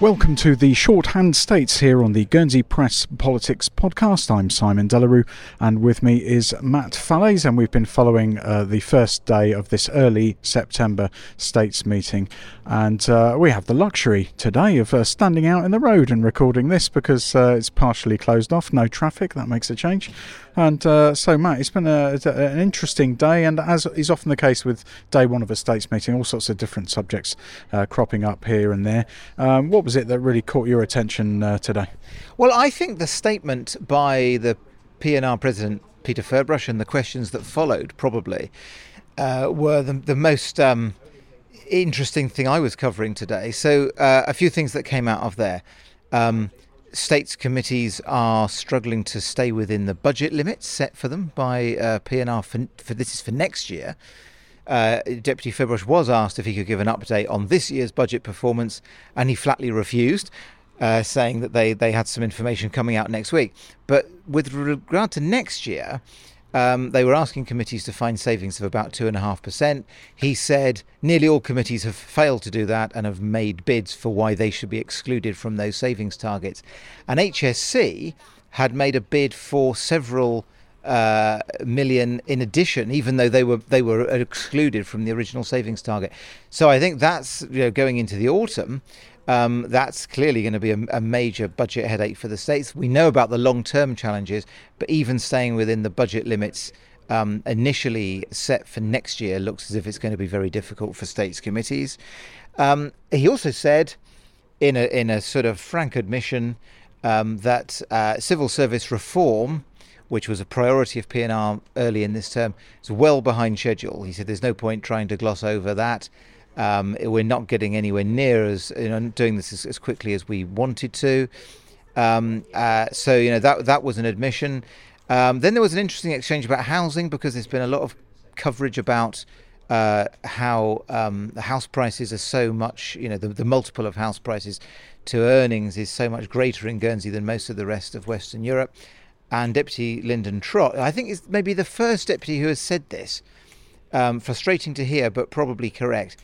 Welcome to the Shorthand States here on the Guernsey Press Politics podcast. I'm Simon De La Rue, and with me is Matt Fallaize, and we've been following uh, the first day of this early September States meeting. And uh, we have the luxury today of uh, standing out in the road and recording this because uh, it's partially closed off, no traffic, that makes a change. And uh, so, Matt, it's been a, an interesting day, and as is often the case with day one of a States meeting, all sorts of different subjects uh, cropping up here and there. Um, what was it that really caught your attention uh, today? Well, I think the statement by the P&R president, Peter Ferbrache, and the questions that followed probably uh, were the, the most um, interesting thing I was covering today. So, uh, a few things that came out of there. Um, states committees are struggling to stay within the budget limits set for them by uh, P&R for, for this is for next year. Uh, Deputy Ferbrache was asked if he could give an update on this year's budget performance, and he flatly refused, uh, saying that they, they had some information coming out next week. But with regard to next year, um, they were asking committees to find savings of about 2.5%. He said nearly all committees have failed to do that and have made bids for why they should be excluded from those savings targets. And HSC had made a bid for several uh, million in addition, even though they were they were excluded from the original savings target. So I think that's you know, going into the autumn. Um, that's clearly going to be a, a, major budget headache for the states. We know about the long-term challenges, but even staying within the budget limits um, initially set for next year looks as if it's going to be very difficult for states committees. Um, he also said, in a in a sort of frank admission, um, that uh, civil service reform which was a priority of P&R early in this term, is well behind schedule. He said there's no point trying to gloss over that. Um, we're not getting anywhere near as you know, doing this as, as, quickly as we wanted to. Um, uh, so you know that that was an admission. Um, then there was an interesting exchange about housing because there's been a lot of coverage about uh, how um, the house prices are so much, you know, the, the, multiple of house prices to earnings is so much greater in Guernsey than most of the rest of Western Europe and Deputy Lyndon Trott, I think is maybe the first deputy who has said this. Um, frustrating to hear, but probably correct.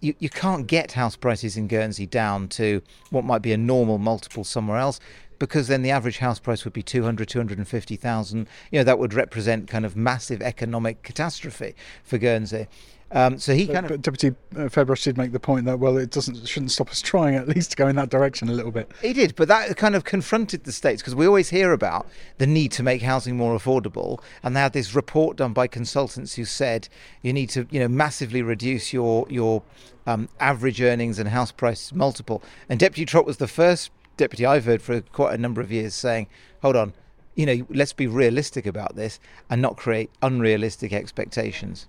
You, you can't get house prices in Guernsey down to what might be a normal multiple somewhere else because then the average house price would be 200 250,000 you know that would represent kind of massive economic catastrophe for Guernsey um, so he kind but, of Deputy uh, Ferbrache did make the point that well, it doesn't shouldn't stop us trying at least to go in that direction a little bit. He did, but that kind of confronted the states because we always hear about the need to make housing more affordable, and they had this report done by consultants who said you need to you know massively reduce your your um, average earnings and house price multiple. And Deputy Trott was the first deputy I've heard for quite a number of years saying, hold on. You know, let's be realistic about this and not create unrealistic expectations.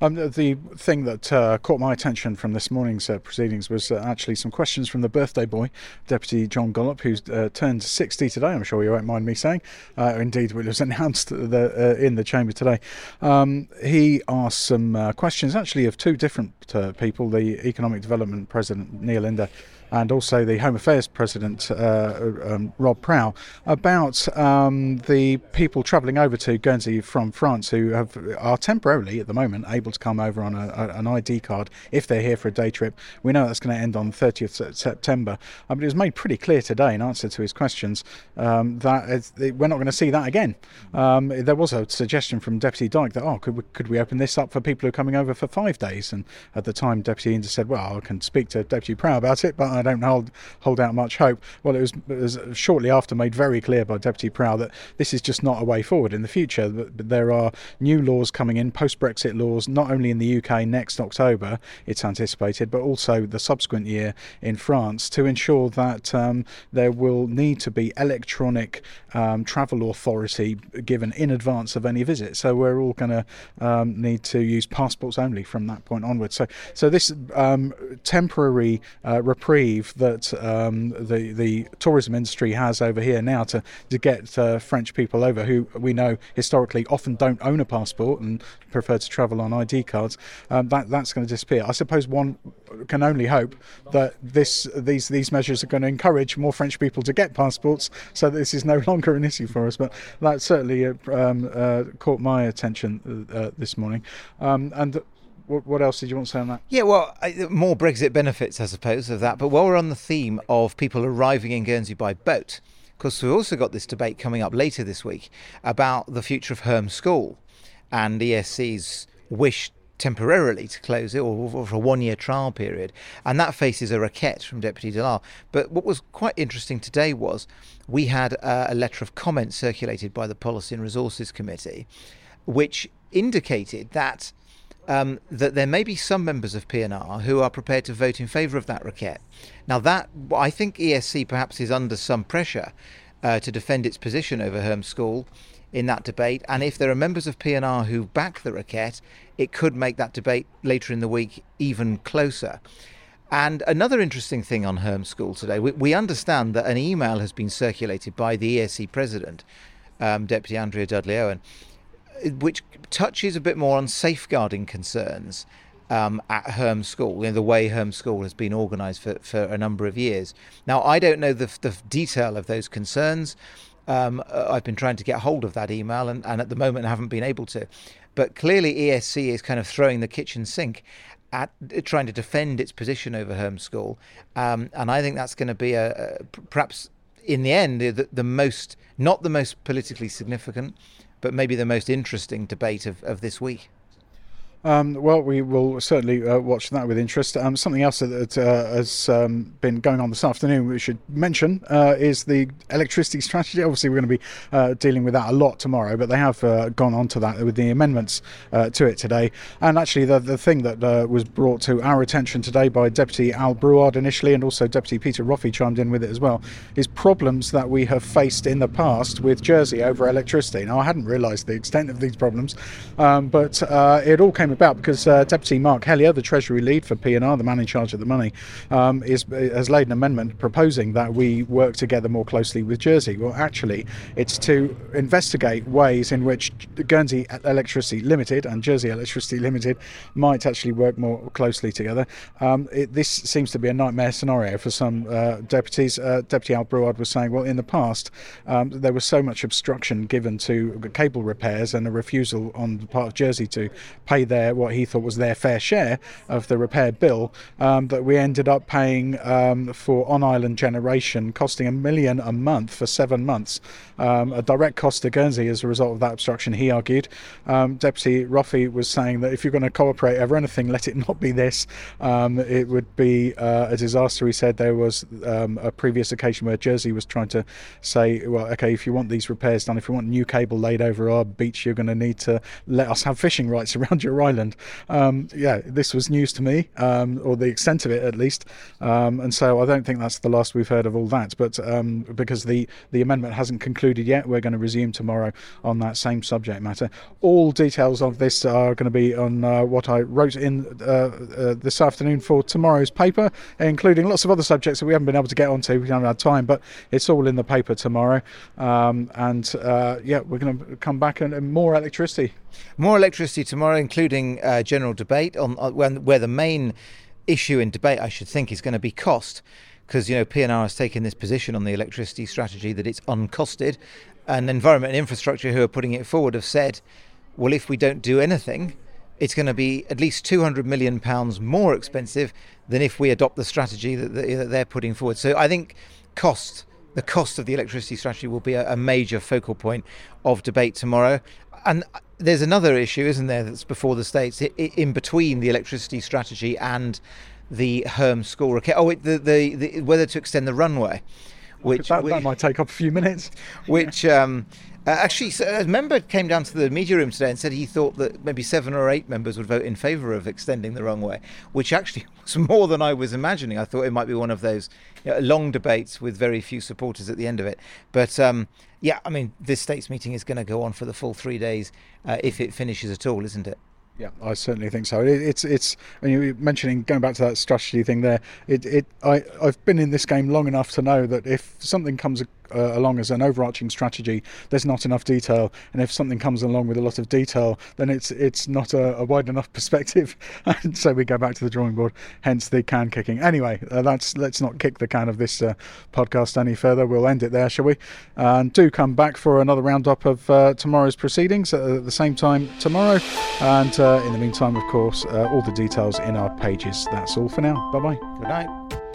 Um, the thing that uh, caught my attention from this morning's uh, proceedings was uh, actually some questions from the birthday boy, Deputy John Gollop, who's uh, turned 60 today. I'm sure you won't mind me saying. Uh, indeed, it was announced the, uh, in the chamber today. Um, he asked some questions, actually, of two different people the Economic Development President, Neil Inder and also the Home Affairs President, uh, um, Rob Prow, about um, the people travelling over to Guernsey from France who have, are temporarily at the moment able to come over on a, a, an ID card if they're here for a day trip. We know that's going to end on 30th September, uh, but it was made pretty clear today in answer to his questions um, that we're not going to see that again. Um, there was a suggestion from Deputy Dyke that, oh, could we, could we open this up for people who are coming over for five days? And at the time, Deputy Inder said, well, I can speak to Deputy Prow about it, but I don't hold hold out much hope. Well, it was, it was shortly after made very clear by Deputy Prow that this is just not a way forward in the future. But there are new laws coming in, post-Brexit laws, not only in the UK next October, it's anticipated, but also the subsequent year in France, to ensure that um, there will need to be electronic um, travel authority given in advance of any visit. So we're all going to um, need to use passports only from that point onwards. So, so this um, temporary uh, reprieve that um, the the tourism industry has over here now to to get uh, French people over who we know historically often don't own a passport and prefer to travel on ID cards. Um, that that's going to disappear. I suppose one can only hope that this these these measures are going to encourage more French people to get passports, so that this is no longer an issue for us. But that certainly uh, um, uh, caught my attention uh, this morning, um, and what, what else did you want to say on that? Yeah, well, more Brexit benefits, I suppose, of that. But while we're on the theme of people arriving in Guernsey by boat, of course, we've also got this debate coming up later this week about the future of Herm School and ESC's wish temporarily to close it or for a one year trial period. And that faces a requête from Deputy Delisle. But what was quite interesting today was we had a, a letter of comment circulated by the Policy and Resources Committee, which indicated that. Um, that there may be some members of P&R who are prepared to vote in favour of that requête. Now, that I think ESC perhaps is under some pressure uh, to defend its position over Herm School in that debate. And if there are members of P&R who back the requête, it could make that debate later in the week even closer. And another interesting thing on Herm School today, we, we understand that an email has been circulated by the ESC president, um, Deputy Andrea Dudley Owen, which touches a bit more on safeguarding concerns um, at Herm School, know, the way Herm School has been organised for, for a number of years. Now, I don't know the, the detail of those concerns. Um, uh, I've been trying to get hold of that email and, and at the moment I haven't been able to. But clearly, ESC is kind of throwing the kitchen sink at trying to defend its position over Herm School. Um, and I think that's going to be a, a perhaps in the end the, the, most, not the most politically significant, but maybe the most interesting debate of, of this week. Um, well, we will certainly uh, watch that with interest. Um, something else that uh, has um, been going on this afternoon, we should mention, uh, is the electricity strategy. Obviously, we're going to be uh, dealing with that a lot tomorrow, but they have uh, gone on to that with the amendments uh, to it today. And actually, the, the thing that was brought to our attention today by Deputy Al Brouard initially, and also Deputy Peter Roffey chimed in with it as well, is problems that we have faced in the past with Jersey over electricity. Now, I hadn't realised the extent of these problems, um, but it all came about because uh, Deputy Mark Helyar, the Treasury lead for P&R, the man in charge of the money, um, is has laid an amendment proposing that we work together more closely with Jersey. Well, actually, it's to investigate ways in which Guernsey Electricity Limited and Jersey Electricity Limited might actually work more closely together. Um, it, this seems to be a nightmare scenario for some uh, deputies. Uh, Deputy Al Brouard was saying, well, in the past, um, there was so much obstruction given to cable repairs and a refusal on the part of Jersey to pay their their what he thought was their fair share of the repair bill um, that we ended up paying um, for on island generation, costing a million a month for seven months. Um, a direct cost to Guernsey as a result of that obstruction, he argued. Um, Deputy Roffey was saying that if you're going to cooperate over anything, let it not be this. Um, it would be uh, a disaster. He said there was um, a previous occasion where Jersey was trying to say, well, okay, if you want these repairs done, if you want new cable laid over our beach, you're going to need to let us have fishing rights around your island. Um, yeah, this was news to me, um, or the extent of it at least. Um, and so I don't think that's the last we've heard of all that. But um, because the, the amendment hasn't concluded yet, we're going to resume tomorrow on that same subject matter. All details of this are going to be on uh, what I wrote in uh, uh, this afternoon for tomorrow's paper, including lots of other subjects that we haven't been able to get onto. We haven't had time, but it's all in the paper tomorrow. Um, and uh, yeah, we're going to come back and, and more electricity. More electricity tomorrow, including uh, general debate on, on when, where the main issue in debate, I should think, is going to be cost, because you know P&R has taken this position on the electricity strategy that it's uncosted, and Environment and Infrastructure, who are putting it forward, have said, well, if we don't do anything, it's going to be at least 200 million pounds more expensive than if we adopt the strategy that they're putting forward. So I think cost the cost of the electricity strategy will be a, major focal point of debate tomorrow. And there's another issue, isn't there, that's before the states in between the electricity strategy and the Herm school. Oh, the, the, the whether to extend the runway, which that, that might take up a few minutes. Which um, uh, actually, a member came down to the media room today and said he thought that maybe seven or eight members would vote in favour of extending the runway, which actually was more than I was imagining. I thought it might be one of those you know, long debates with very few supporters at the end of it. But um, yeah, I mean, this states meeting is going to go on for the full three days uh, if it finishes at all, isn't it? Yeah, I certainly think so. It, it's it's when you were mentioning going back to that strategy thing there. It it I I've been in this game long enough to know that if something comes uh, along as an overarching strategy, there's not enough detail, and if something comes along with a lot of detail, then it's it's not a, a wide enough perspective, and so we go back to the drawing board. Hence the can kicking. Anyway, uh, that's let's not kick the can of this uh, podcast any further. We'll end it there, shall we? And do come back for another roundup of uh, tomorrow's proceedings at the same time tomorrow. And uh, in the meantime, of course, uh, all the details in our pages. That's all for now. Bye bye. Good night.